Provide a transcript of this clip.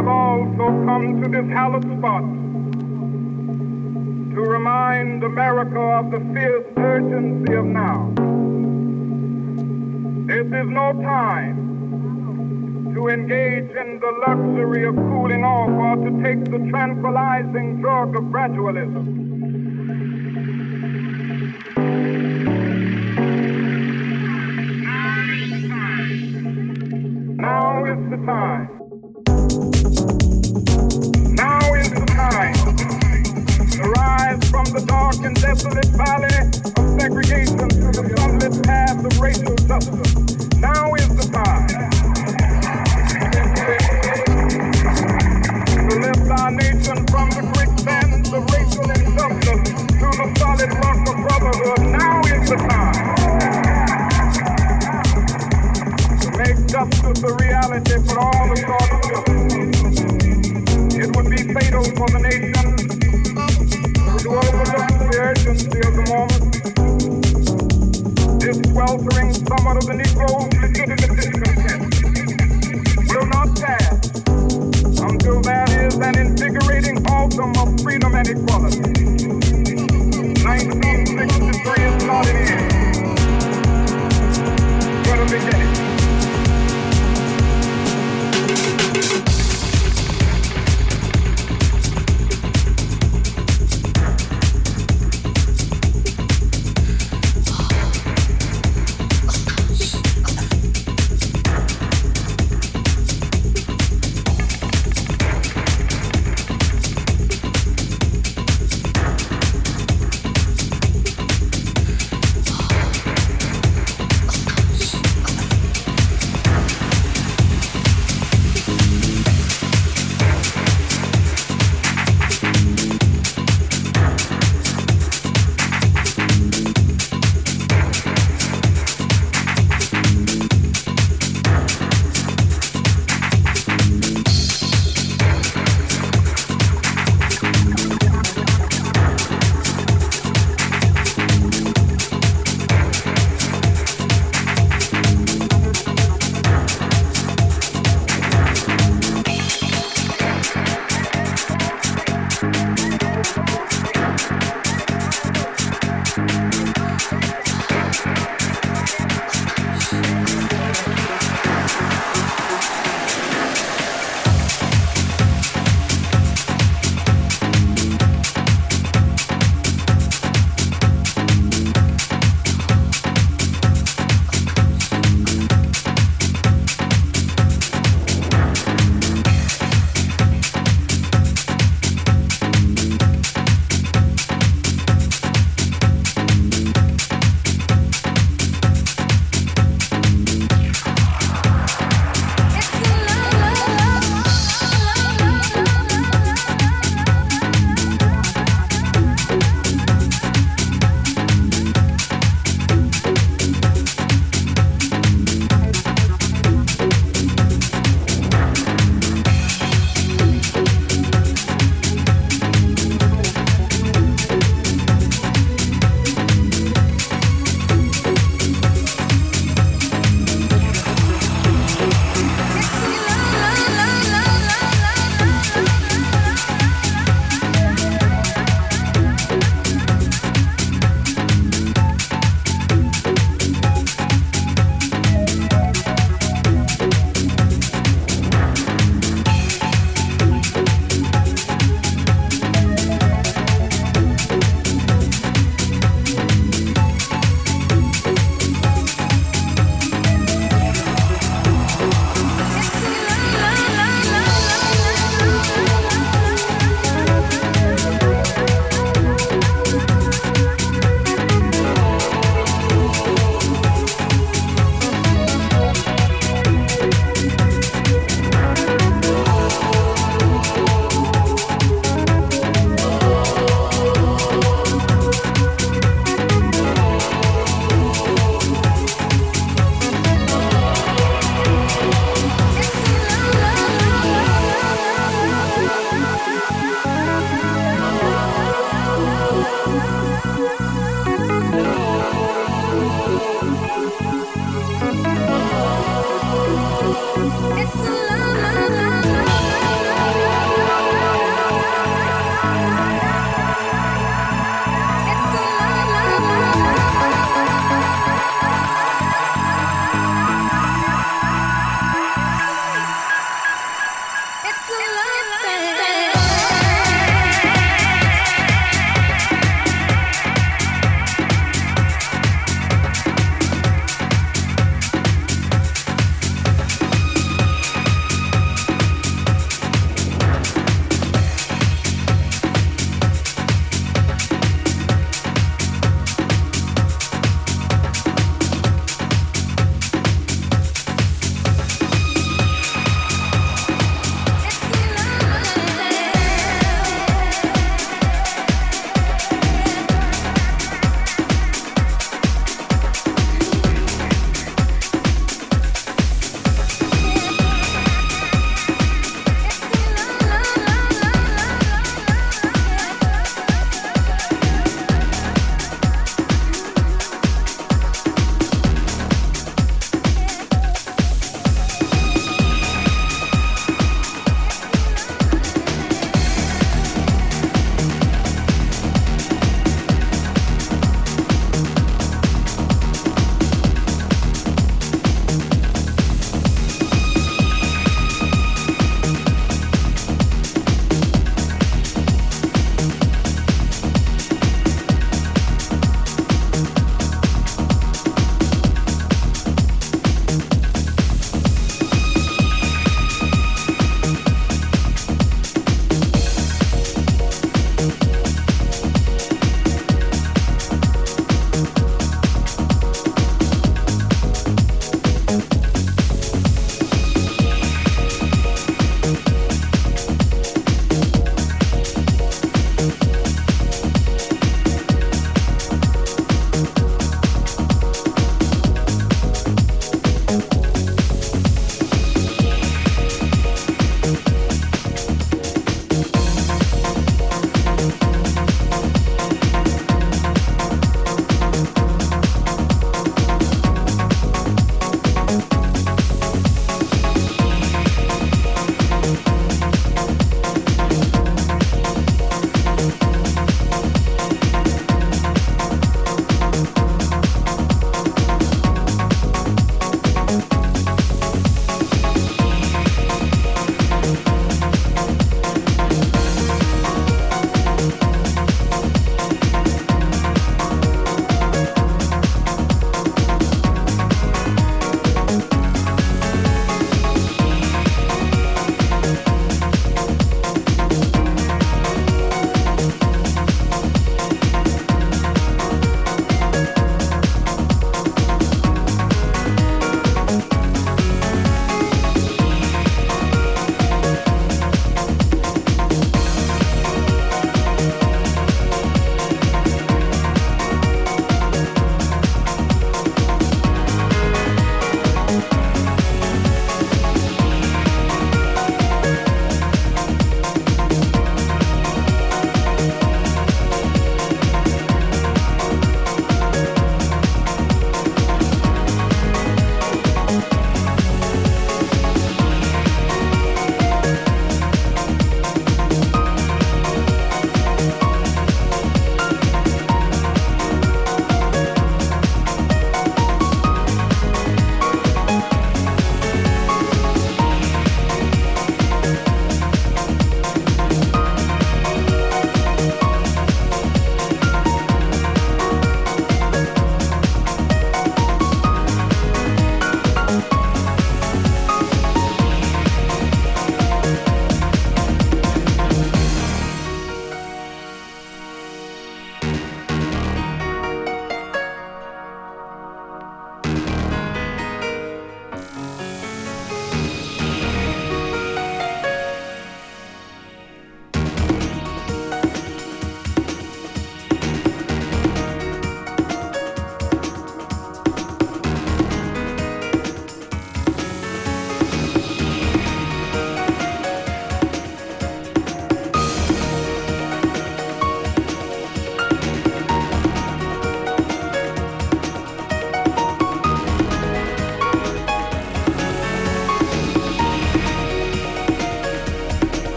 have also come to this hallowed spot to remind America of the fierce urgency of now. This is no time to engage in the luxury of cooling off or to take the tranquilizing drug of gradualism. Segregation to the path of racial justice. Now is the time to lift our nation from the of racial injustice to the solid rock of brotherhood. Now is the time. To make justice reality for all the children. It would be fatal for the nation urgency of the moment. This sweltering summit of the Negro's legitimate discontent will not pass until there is an invigorating autumn of freedom and equality. 1963 is not an end, but a beginning.